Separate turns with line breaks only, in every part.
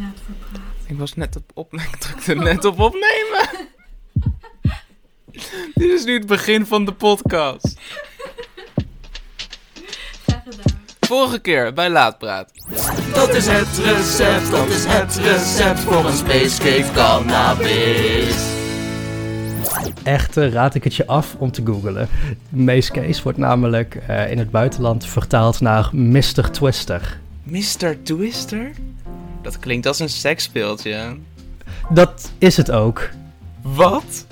Raad voor praat.
Ik was net op, op ik drukte net op opnemen. Dit is nu het begin van de podcast.
Graag gedaan.
Vorige keer bij Laatpraat.
Dat is het recept, dat is het recept voor een Space Cave cannabis.
Echter raad ik het je af om te googlen. Mace Case wordt namelijk eh, in het buitenland vertaald naar Mr. Twister.
Mr. Twister? Dat klinkt als een seksspeeltje.
Dat is het ook.
Wat?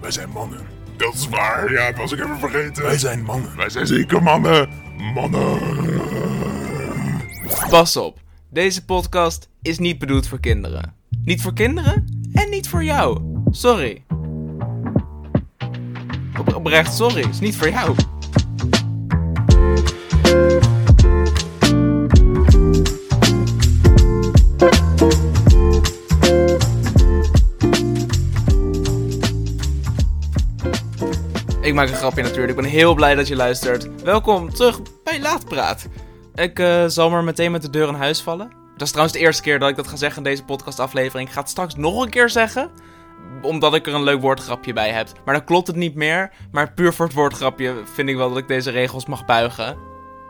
Wij zijn mannen. Dat is waar, ja, dat was ik even vergeten. Wij zijn mannen. Wij zijn zeker mannen. Mannen.
Pas op. Deze podcast is niet bedoeld voor kinderen. Niet voor kinderen en niet voor jou. Sorry. Op, oprecht, sorry. Het is niet voor jou. Ik maak een grapje natuurlijk. Ik ben heel blij dat je luistert. Welkom terug bij Laatpraat. Ik eh, zal maar meteen met de deur in huis vallen. Dat is trouwens de eerste keer dat ik dat ga zeggen in deze podcastaflevering. Ik ga het straks nog een keer zeggen. Omdat ik er een leuk woordgrapje bij heb. Maar dan klopt het niet meer. Maar puur voor het woordgrapje vind ik wel dat ik deze regels mag buigen.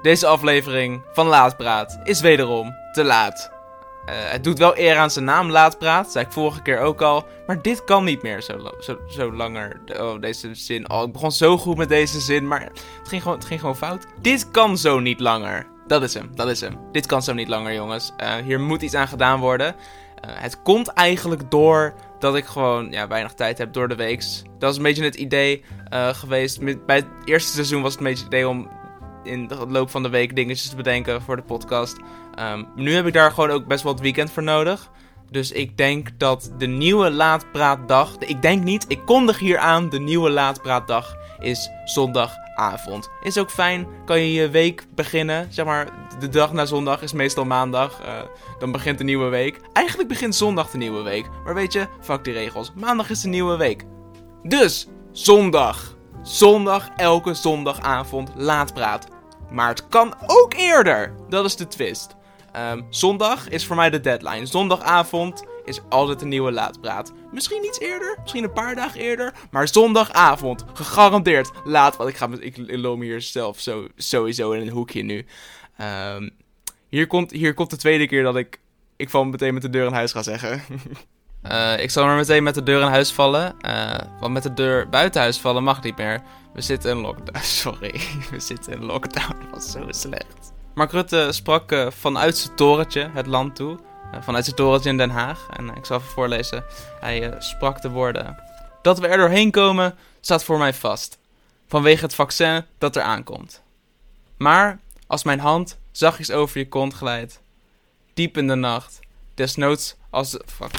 Deze aflevering van Laatpraat is wederom te laat. Eh, het doet wel eer aan zijn naam, Laatpraat. zei ik vorige keer ook al. Maar dit kan niet meer zo, zo, langer. Oh, deze zin. Oh, ik begon zo goed met deze zin. Maar het ging, gewoon, het ging gewoon fout. Dit kan zo niet langer. Dat is hem, dat is hem. Dit kan zo niet langer, jongens. Eh, hier moet iets aan gedaan worden. Eh, het komt eigenlijk door dat ik gewoon ja, weinig tijd heb door de weeks. Dat is een beetje het idee geweest. Bij het eerste seizoen was het een beetje het idee om in de loop van de week dingetjes te bedenken voor de podcast. Ehm, nu heb ik daar gewoon ook best wel het weekend voor nodig. Dus ik denk dat de nieuwe laatpraatdag. Ik denk niet, ik kondig hier aan. De nieuwe laatpraatdag is zondagavond. Is ook fijn, kan je je week beginnen. Zeg maar, de dag na zondag is meestal maandag. eh, dan begint de nieuwe week. Eigenlijk begint zondag de nieuwe week. Maar weet je, fuck die regels. Maandag is de nieuwe week. Dus, zondag. Zondag, elke zondagavond laatpraat. Maar het kan ook eerder. Dat is de twist. Ehm, zondag is voor mij de deadline. Zondagavond is altijd een nieuwe laatpraat. Misschien iets eerder, misschien een paar dagen eerder. Maar zondagavond, gegarandeerd laat. Want ik, ga, ik loop hier zelf zo, sowieso in een hoekje nu. Ehm, hier, komt, hier komt de tweede keer dat ik, ik val meteen met de deur in huis ga zeggen. Eh, ik zal maar meteen met de deur in huis vallen. eh, want met de deur buiten huis vallen mag niet meer. We zitten in lockdown. Sorry, we zitten in lockdown. Dat was zo slecht. Mark Rutte sprak eh, vanuit zijn torentje het land toe. Eh, vanuit zijn torentje in Den Haag. En ik zal even voorlezen. Hij eh, sprak de woorden. Dat we er doorheen komen, staat voor mij vast. Vanwege het vaccin dat er aankomt. Maar als mijn hand zachtjes over je kont glijdt. Diep in de nacht. Desnoods als... Fuck.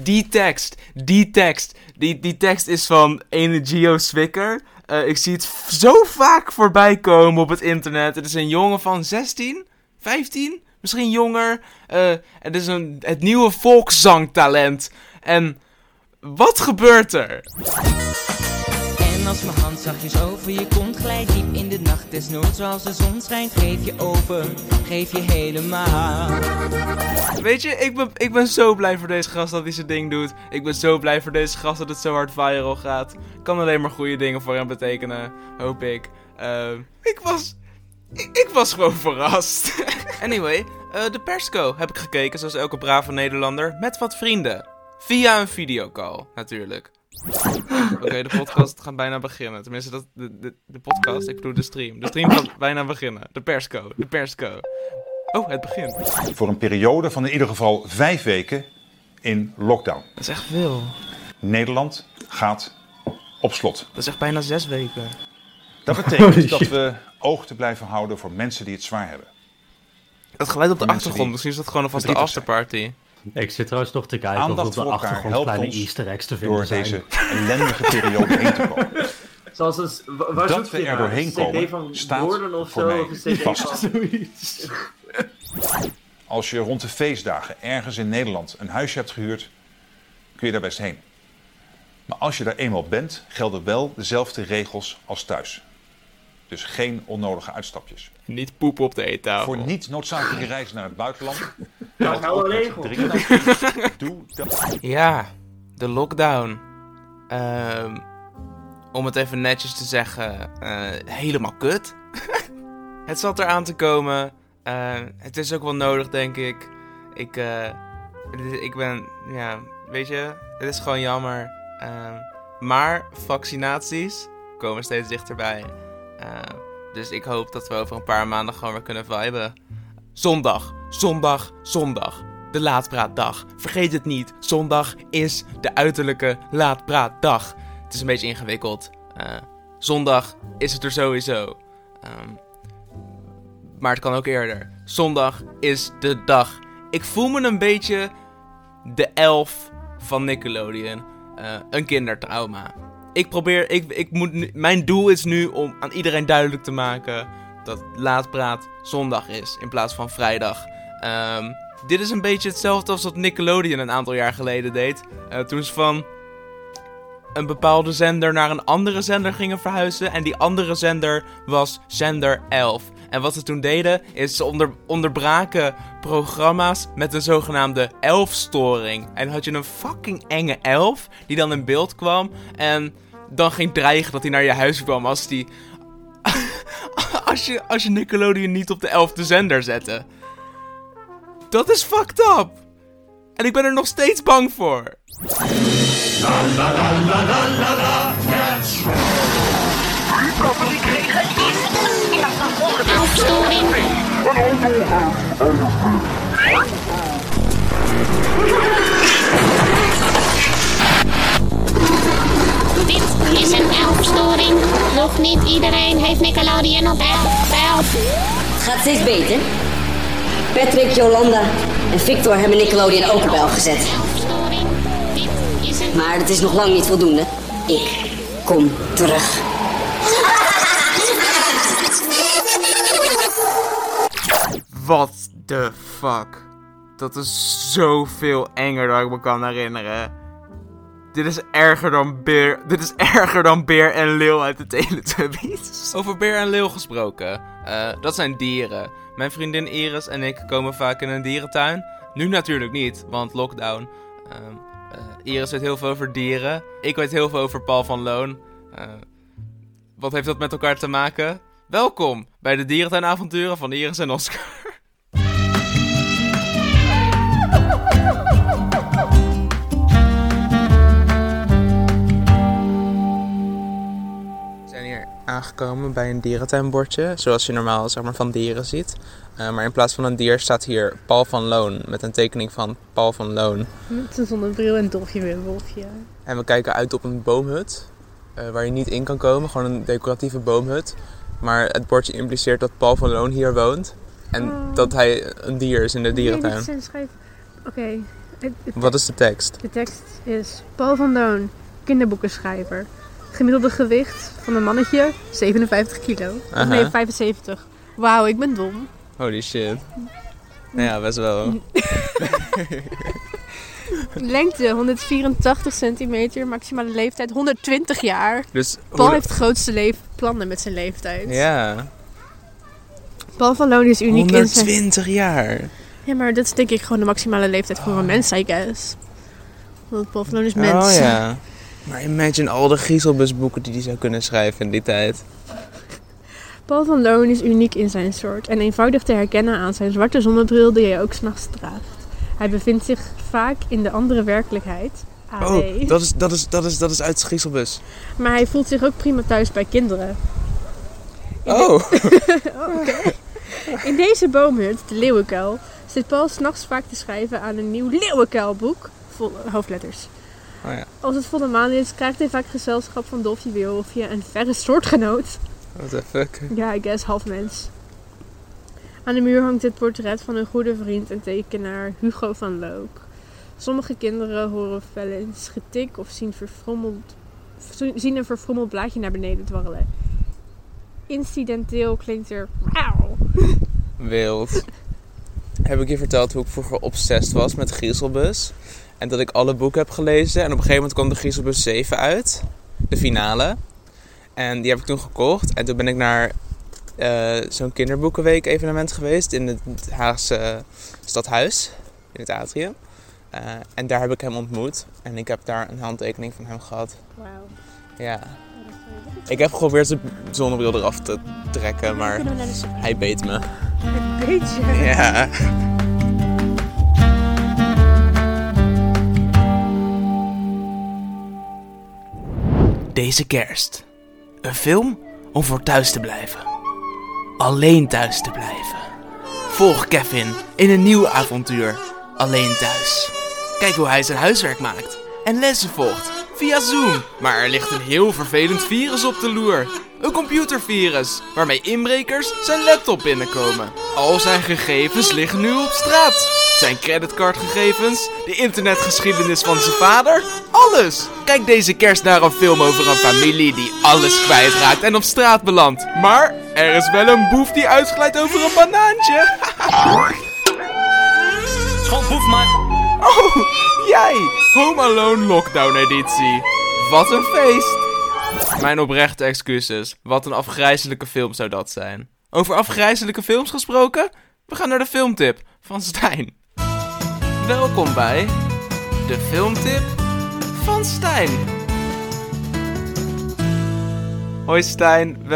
Die tekst, die tekst, die, die tekst is van ene Gio Swicker. Eh, ik zie het zo vaak voorbij komen op het internet. Het is een jongen van 16, 15, misschien jonger. Eh, het is een, het nieuwe volkszangtalent. En wat gebeurt er?
Als mijn hand zachtjes over je kont glijdt diep in de nacht Desnoods zoals de zon schijnt Geef je over, geef je helemaal
Weet je, ik ben, ik ben zo blij voor deze gast dat hij zijn ding doet. Ik ben zo blij voor deze gast dat het zo hard viral gaat. Kan alleen maar goede dingen voor hem betekenen, hoop ik. Ehm, ik was... Ik, ik was gewoon verrast. anyway, eh, de persco heb ik gekeken, zoals elke brave Nederlander, met wat vrienden. Via een videocall, natuurlijk. Oké, de podcast gaat bijna beginnen. Tenminste, dat, de, de, de podcast, ik bedoel de stream. De stream gaat bijna beginnen. De persco, de persco. Oh, het begint.
voor een periode van in ieder geval vijf weken in lockdown.
Dat is echt veel.
Nederland gaat op slot.
Dat is echt bijna zes weken.
Dat betekent dat we oog te blijven houden voor mensen die het zwaar hebben.
Dat geluid op de
mensen
achtergrond, misschien is dat gewoon alvast de afterparty.
Ik zit trouwens nog te kijken of
Aandacht
op de achtergrond kleine easter eggs te vinden
Door
zijn.
deze ellendige periode heen te komen.
Zoals een, waar
Dat we
je
er doorheen
Een
komen,
CD van
staat
Gordon of
voor
zo?
mij
Of een CD
vast. Als je rond de feestdagen ergens in Nederland een huisje hebt gehuurd, kun je daar best heen. Maar als je daar eenmaal bent, gelden wel dezelfde regels als thuis. Dus geen onnodige uitstapjes.
Niet poepen op de eettafel.
Voor niet noodzakelijke reizen naar het buitenland
Alleen
Als je
gewoon.
drinkt, doe dat.
Ja, de lockdown. Ehm, om het even netjes te zeggen, eh, helemaal kut. het zat eraan te komen. Eh, het is ook wel nodig, denk ik. Ik, eh, ik ben, ja, weet je, het is gewoon jammer. Ehm, maar vaccinaties komen steeds dichterbij. Eh, dus ik hoop dat we over een paar maanden gewoon weer kunnen viben. Zondag, zondag, zondag. De laatpraatdag. Vergeet het niet. Zondag is de uiterlijke laatpraatdag. Het is een beetje ingewikkeld. Eh, zondag is het er sowieso. Ehm, maar het kan ook eerder. Zondag is de dag. Ik voel me een beetje de elf van Nickelodeon. Eh, een kindertrauma. Ik probeer, ik, ik moet mijn doel is nu om aan iedereen duidelijk te maken dat laatpraat zondag is in plaats van vrijdag. Ehm, dit is een beetje hetzelfde als wat Nickelodeon een aantal jaar geleden deed. Eh, toen ze van een bepaalde zender naar een andere zender gingen verhuizen. En die andere zender was zender 11. En wat ze toen deden, is ze onder, onderbraken programma's met een zogenaamde elfstoring. En had je een fucking enge elf die dan in beeld kwam. En dan ging dreigen dat hij naar je huis kwam als die... als, je, als je Nickelodeon niet op de elfde zender zette. Dat is fucked up. En ik ben er nog steeds bang voor.
Dit is een elfstoring. Nog niet iedereen heeft Nickelodeon op elf. elf.
Het gaat steeds beter. Patrick, Jolanda en Victor hebben Nickelodeon ook op elf gezet.
Elfstoring. Dit is een
Maar het is nog lang niet voldoende. Ik kom terug.
What the fuck? Dat is zoveel enger dan ik me kan herinneren. Dit is erger dan Beer. Dit is erger dan Beer en Leeuw uit de Teletubbies. Over Beer en Leeuw gesproken. eh, dat zijn dieren. Mijn vriendin Iris en ik komen vaak in een dierentuin. Nu natuurlijk niet, want lockdown. Ehm, eh, Iris weet heel veel over dieren. Ik weet heel veel over Paul van Loon. Eh, wat heeft dat met elkaar te maken? Welkom bij de dierentuinavonturen van Iris en Oscar. Aangekomen bij een dierentuinbordje, zoals je normaal zeg maar, van dieren ziet. Eh, maar in plaats van een dier staat hier Paul van Loon, met een tekening van Paul van Loon.
Met een zonnebril en dolfje weer een wolfje.
En we kijken uit op een boomhut, eh, waar je niet in kan komen, gewoon een decoratieve boomhut. Maar het bordje impliceert dat Paul van Loon hier woont en
Oh.
dat hij een dier is in de dierentuin.
Nee, schrijf... Oké.
Wat is de tekst?
De tekst is Paul van Loon, kinderboekenschrijver. Gemiddelde gewicht van een mannetje 57 kilo. Of nee, 75. Wauw, ik ben dom.
Holy shit. Ja, best wel.
Lengte 184 centimeter, maximale leeftijd 120 jaar.
Dus
Paul heeft de grootste leef plannen met zijn leeftijd.
Ja,
Paul van Loon is uniek in zijn...
120 jaar.
Ja, maar dat is denk ik gewoon de maximale leeftijd voor een mens, I guess. Want Paul van Loon is mens.
Oh ja. Maar imagine al de Gieselbusboeken die hij zou kunnen schrijven in die tijd.
Paul van Loon is uniek in zijn soort en eenvoudig te herkennen aan zijn zwarte zonnebril die hij ook s'nachts draagt. Hij bevindt zich vaak in de andere werkelijkheid. AD.
Oh, dat is, dat is, dat is, dat is uit Gieselbus.
Maar hij voelt zich ook prima thuis bij kinderen.
Oh.
Oh, oké. In deze boomhut, de Leeuwenkuil, zit Paul s'nachts vaak te schrijven aan een nieuw Leeuwenkuilboek. Vol hoofdletters. Als het volle maan is, krijgt hij vaak gezelschap van Dolfje Wilfje, een verre soortgenoot.
What the fuck?
Ja, I guess half mens. Aan de muur hangt het portret van een goede vriend en tekenaar Hugo van Look. Sommige kinderen horen wel eens getik of zien, verfrommeld, zien een verfrommeld blaadje naar beneden dwarrelen. Incidenteel klinkt er wauw.
Wild. Heb ik je verteld hoe ik vroeger obsessed was met Griezelbus? En dat ik alle boeken heb gelezen. En op een gegeven moment kwam de Griezelbus 7 uit. De finale. En die heb ik toen gekocht. En toen ben ik naar eh, zo'n kinderboekenweek evenement geweest in het Haagse stadhuis. in het atrium. Eh, en daar heb ik hem ontmoet. En ik heb daar een handtekening van hem gehad.
Wauw.
Ja. Ik heb geprobeerd zijn zonnebril eraf te trekken, maar hij beet me.
Weet je?
Ja. Deze kerst. Een film om voor thuis te blijven. Alleen thuis te blijven. Volg Kevin in een nieuw avontuur. Alleen thuis. Kijk hoe hij zijn huiswerk maakt. En lessen volgt via Zoom. Maar er ligt een heel vervelend virus op de loer. Een computervirus, waarmee inbrekers zijn laptop binnenkomen. Al zijn gegevens liggen nu op straat. Zijn creditcardgegevens, de internetgeschiedenis van zijn vader, alles. Kijk deze kerst naar een film over een familie die alles kwijtraakt en op straat belandt. Maar er is wel een boef die uitglijdt over een banaantje.
Schoolboef, man.
Oh, jij! Home Alone Lockdown editie. Wat een feest! Mijn oprechte excuses. Wat een afgrijzelijke film zou dat zijn. Over afgrijzelijke films gesproken? We gaan naar de filmtip van Stijn. Welkom bij de filmtip van Stijn. Hoi Stijn,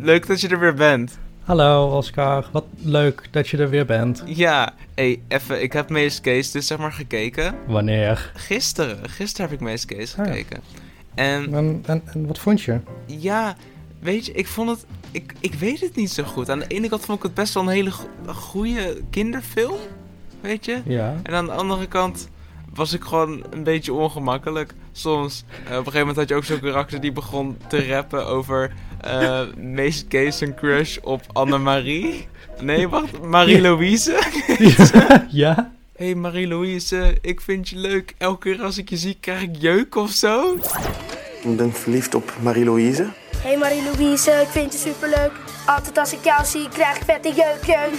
leuk dat je er weer bent.
Hallo Oscar, wat leuk dat je er weer bent.
Ja, hey, even, ik heb Mees Case dus zeg maar gekeken.
Wanneer?
Gisteren, gisteren heb ik Mees Case
Ah,
gekeken. En
En, en, en wat vond je?
Ja, weet je, ik vond het. Ik, ik weet het niet zo goed. Aan de ene kant vond ik het best wel een hele go- goede kinderfilm. Weet je?
Ja.
En aan de andere kant was ik gewoon een beetje ongemakkelijk. Soms. Eh, op een gegeven moment had je ook zo'n karakter die begon te rappen over. Eh Mees Kees een crush op Annemarie. Nee, wacht. Marie-Louise.
ja?
Hé hey Marie-Louise, ik vind je leuk. Elke keer als ik je zie krijg ik jeuk of zo.
Ik ben verliefd op Marie-Louise.
Hey Marie-Louise, ik vind je superleuk. Altijd als ik jou zie, krijg ik vette jeuk, jeuk.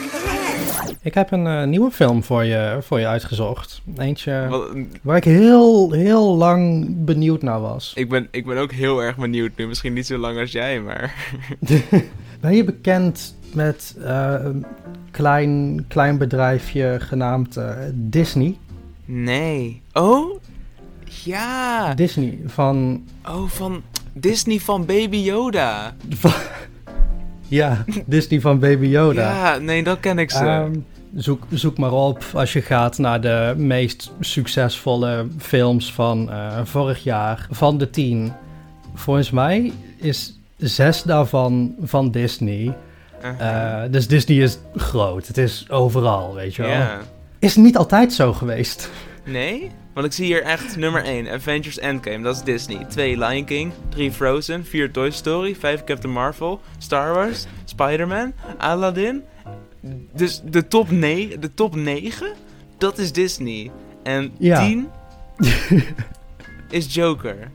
Ik heb een eh, nieuwe film voor je, voor je uitgezocht. Eentje
Wat
waar ik heel, heel lang benieuwd naar was.
Ik ben, ik ben ook heel erg benieuwd nu. Misschien niet zo lang als jij, maar...
Ben je bekend met eh, een klein, klein bedrijfje genaamd eh, Disney?
Nee. Oh? Ja.
Disney van...
Oh, van Disney van Baby Yoda.
Ja, Disney van Baby Yoda.
Ja, nee, dat ken ik ze.
Ehm, zoek, zoek maar op als je gaat naar de meest succesvolle films van eh, vorig jaar. Van de tien. Volgens mij is zes daarvan van Disney. Eh, dus Disney is groot. Het is overal, weet je wel.
Ja.
Is niet altijd zo geweest.
Nee? Want ik zie hier echt nummer 1, Avengers Endgame, dat is Disney. 2, Lion King. 3, Frozen. 4, Toy Story. 5, Captain Marvel. Star Wars. Spider-Man. Aladdin. Dus de top, ne de top 9, dat is Disney. En
Ja.
10 is Joker.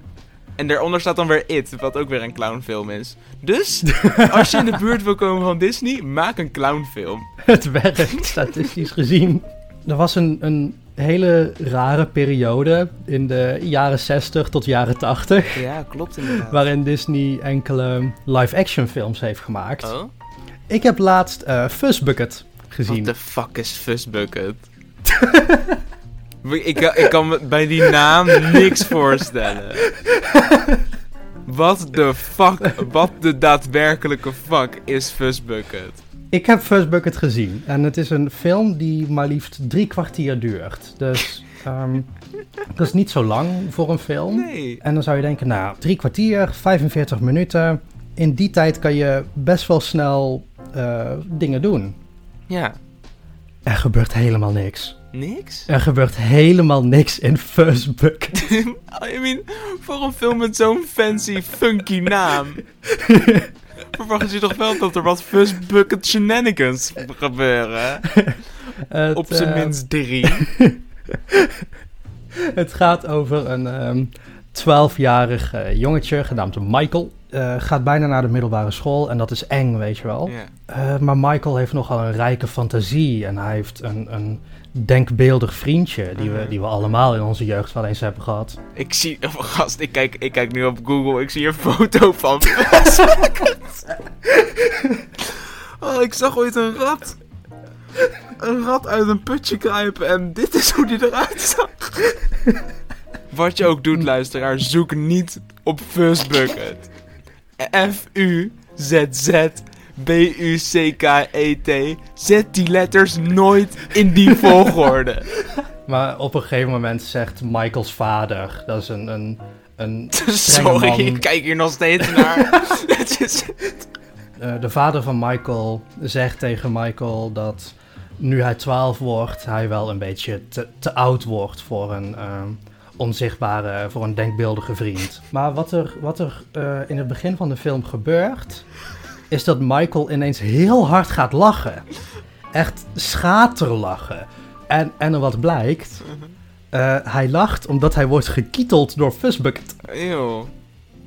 En daaronder staat dan weer It, wat ook weer een clownfilm is. Dus, als je in de buurt wil komen van Disney, maak een clownfilm.
Het werkt, statistisch gezien. Er was een, een hele rare periode in de jaren 60 tot jaren 80.
Ja, klopt inderdaad.
Waarin Disney enkele live-action films heeft gemaakt.
Oh?
Ik heb laatst eh Fuzz Bucket gezien.
What the fuck is Fuzzbucket? ik, ik kan me bij die naam niks voorstellen. Wat de fuck, wat de daadwerkelijke fuck is Fuzzbucket?
Ik heb Fuzz Bucket gezien. En het is een film die maar liefst drie kwartier duurt. Dus ehm, dat is niet zo lang voor een film.
Nee.
En dan zou je denken, nou, drie kwartier, 45 minuten. In die tijd kan je best wel snel eh, dingen doen.
Ja.
Er gebeurt helemaal niks.
Niks?
Er gebeurt helemaal niks in Fuzz Bucket.
I mean, voor een film met zo'n fancy, funky naam. Verwacht je toch wel dat er wat Fuzzbucket shenanigans gebeuren?
Het,
Op zijn
eh,
minst drie.
Het gaat over een ehm 12-jarig eh, jongetje genaamd Michael. Eh, gaat bijna naar de middelbare school en dat is eng, weet je wel. Eh, maar Michael heeft nogal een rijke fantasie en hij heeft een, een denkbeeldig vriendje die, we,
Mhm.
die we allemaal in onze jeugd wel eens hebben gehad.
Ik zie, oh, gast, ik kijk, ik kijk nu op Google, ik zie een foto van oh, ik zag ooit een rat. een rat uit een putje kruipen en dit is hoe die eruit zag. Wat je ook doet, luisteraar, zoek niet op Fuzzbucket. F-U-Z-Z-B-U-C-K-E-T. E Zet die letters nooit in die volgorde.
Maar op een gegeven moment zegt Michaels vader, dat is een, een, een
Sorry,
man.
ik kijk hier nog steeds naar.
Eh, de vader van Michael zegt tegen Michael dat nu hij 12 wordt, hij wel een beetje te, te oud wordt voor een ehm, onzichtbare, voor een denkbeeldige vriend. Maar wat er, wat er eh, in het begin van de film gebeurt, is dat Michael ineens heel hard gaat lachen. Echt schaterlachen. En, en wat blijkt, eh, hij lacht omdat hij wordt gekieteld door Fuzzbucket.
Eeuw.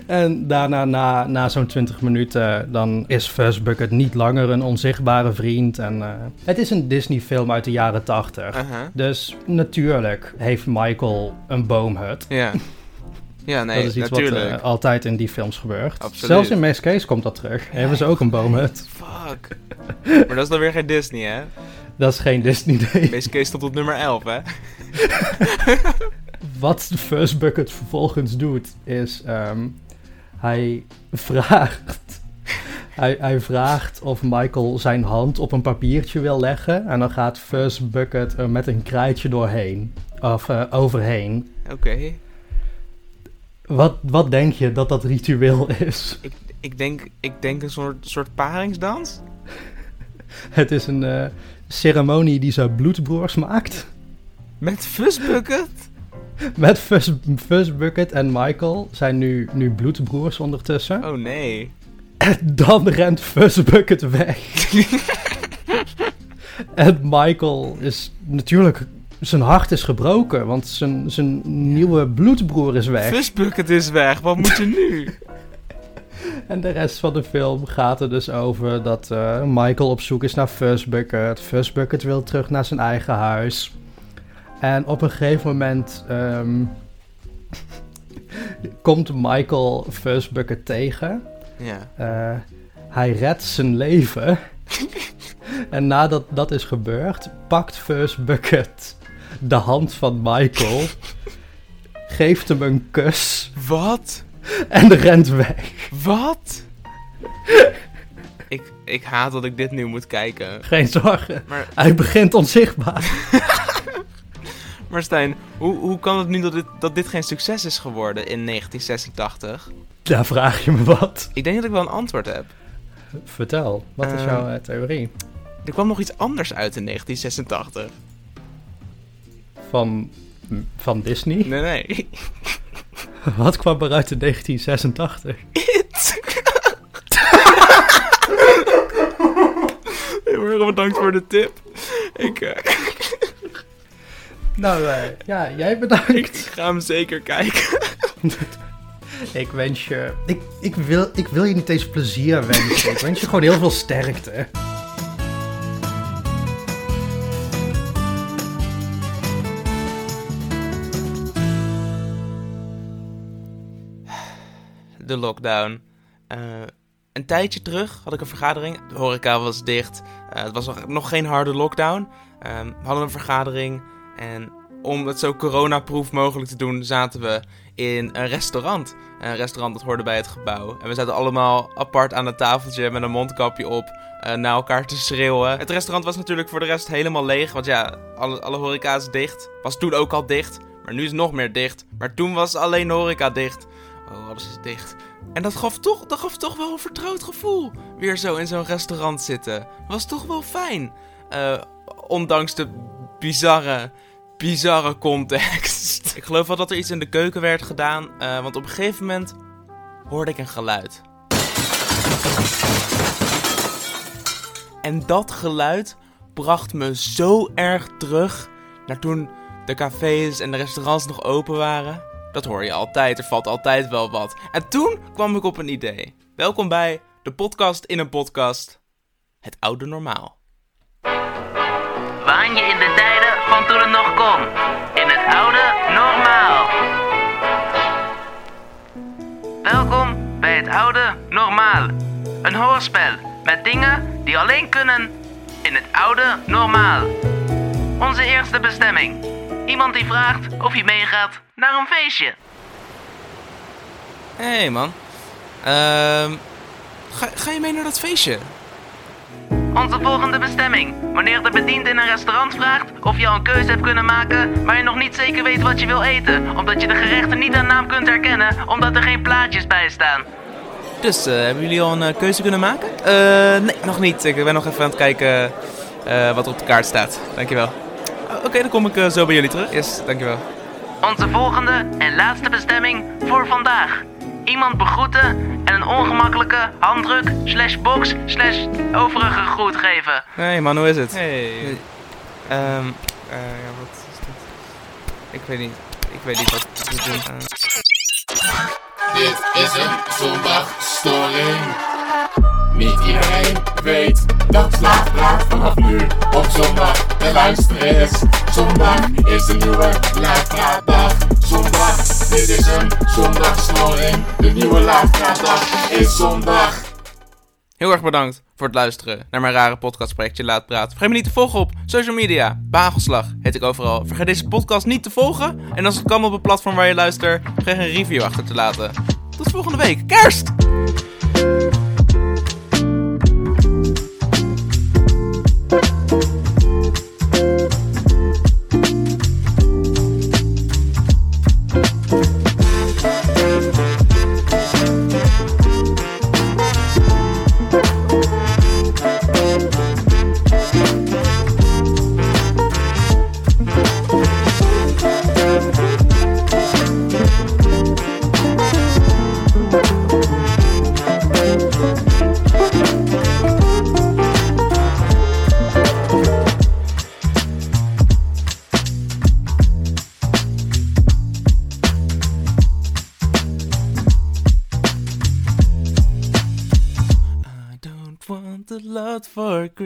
En daarna, na, na zo'n 20 minuten, dan is Fuzzbucket niet langer een onzichtbare vriend. En, eh, het is een Disney-film uit de jaren 80.
Aha.
Dus natuurlijk heeft Michael een boomhut.
Ja. Ja, nee,
dat is iets
natuurlijk.
wat eh, altijd in die films gebeurt.
Absoluut.
Zelfs in Mace Case komt dat terug. Hebben ze ook een boomhut.
Fuck. Maar dat is dan weer geen Disney, hè?
Dat is geen Disney, nee.
Deze case stond op nummer 11, hè?
Wat Fuzzbucket vervolgens doet, is ehm, hij vraagt. Hij, hij vraagt of Michael zijn hand op een papiertje wil leggen. En dan gaat Fuzzbucket er met een krijtje doorheen. Of eh, overheen.
Oké.
Wat, wat denk je dat dat ritueel is?
Ik, ik, denk, ik denk een soort, soort paringsdans?
Het is een eh, ceremonie die zijn bloedbroers maakt.
Met Fuzzbucket?
Met Fuzz, Fuzzbucket en Michael zijn nu, nu bloedbroers ondertussen.
Oh nee.
En dan rent Fuzzbucket weg. en Michael is natuurlijk... Zijn hart is gebroken, want zijn, zijn nieuwe bloedbroer is weg.
Fuzzbucket is weg, wat moet je nu?
En de rest van de film gaat er dus over dat eh, Michael op zoek is naar Fuzzbucket. Fuzzbucket wil terug naar zijn eigen huis. En op een gegeven moment ehm, komt Michael Fuzzbucket tegen.
Ja.
Eh, hij redt zijn leven. en nadat dat is gebeurd, pakt Fuzzbucket de hand van Michael. geeft hem een kus.
Wat?
En rent weg.
Wat? ik, ik haat dat ik dit nu moet kijken.
Geen zorgen.
Maar,
Hij begint onzichtbaar.
Maar Stijn, hoe, hoe kan het nu dat dit, dat dit geen succes is geworden in 1986?
Daar vraag je me wat.
Ik denk dat ik wel een antwoord heb.
Vertel, wat is
Eh,
jouw eh, theorie?
Er kwam nog iets anders uit in 1986.
Van, van Disney?
Nee, nee.
Wat kwam er uit in 1986?
It. Heel erg bedankt voor de tip. Ik, eh,
Nou, eh, ja, jij bedankt.
ik ga hem zeker kijken.
Ik wens je... Ik, ik, wil, ik wil je niet eens plezier wensen. ik wens je gewoon heel veel sterkte.
de lockdown. Eh, een tijdje terug had ik een vergadering. De horeca was dicht. Eh, het was nog, nog geen harde lockdown. Ehm, we hadden een vergadering. En om het zo coronaproof mogelijk te doen, zaten we in een restaurant. Een restaurant dat hoorde bij het gebouw. En we zaten allemaal apart aan het tafeltje met een mondkapje op. eh, naar elkaar te schreeuwen. Het restaurant was natuurlijk voor de rest helemaal leeg. Want ja, alle, alle horeca is dicht. Was toen ook al dicht. Maar nu is het nog meer dicht. Maar toen was alleen de horeca dicht. Oh, alles is dicht. En dat gaf toch, dat gaf toch wel een vertrouwd gevoel. Weer zo in zo'n restaurant zitten. Was toch wel fijn. Eh, ondanks de bizarre, bizarre context. Ik geloof wel dat er iets in de keuken werd gedaan. eh, want op een gegeven moment hoorde ik een geluid. En dat geluid bracht me zo erg terug naar toen de cafés en de restaurants nog open waren. Dat hoor je altijd, er valt altijd wel wat. En toen kwam ik op een idee. Welkom bij de podcast in een podcast. Het oude normaal.
Waan je in de tijden van toen het nog kon. In het oude normaal. Welkom bij het oude normaal. Een hoorspel met dingen die alleen kunnen in het oude normaal. Onze eerste bestemming. Iemand die vraagt of je meegaat naar een feestje.
Hé hey, man. Ehm ga, ga je mee naar dat feestje?
Onze volgende bestemming. Wanneer de bediende in een restaurant vraagt of je al een keuze hebt kunnen maken, maar je nog niet zeker weet wat je wil eten, omdat je de gerechten niet aan naam kunt herkennen, omdat er geen plaatjes bij staan.
Dus eh, hebben jullie al een eh, keuze kunnen maken? Eh, nee, nog niet. Ik ben nog even aan het kijken eh, wat er op de kaart staat. Dankjewel. Uh, Oké, dan kom ik eh, zo bij jullie terug. Yes, dankjewel.
Onze volgende en laatste bestemming voor vandaag. Iemand begroeten en een ongemakkelijke handdruk slash box slash overige groet geven.
Hey man, hoe is het? Hey. Ehm, eh, ja, wat is dit? Ik weet niet. Ik weet niet wat te doen. Eh,
Dit is een zondagstoring. Niet iedereen weet dat Laatpraat vanaf nu op zondag te luisteren is. Zondag is een nieuwe Laatpraatdag. Zondag, dit is een zondagstoring. De nieuwe Laatpraatdag is zondag.
Heel erg bedankt voor het luisteren naar mijn rare podcastprojectje Laat Praten. Vergeet me niet te volgen op social media. Bagelslag heet ik overal. Vergeet deze podcast niet te volgen. En als het kan op een platform waar je luistert, vergeet een review achter te laten. Tot volgende week. Kerst!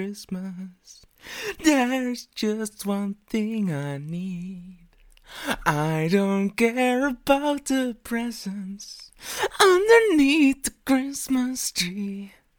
Christmas. There's just one thing I need. I don't care about the presents underneath the Christmas tree.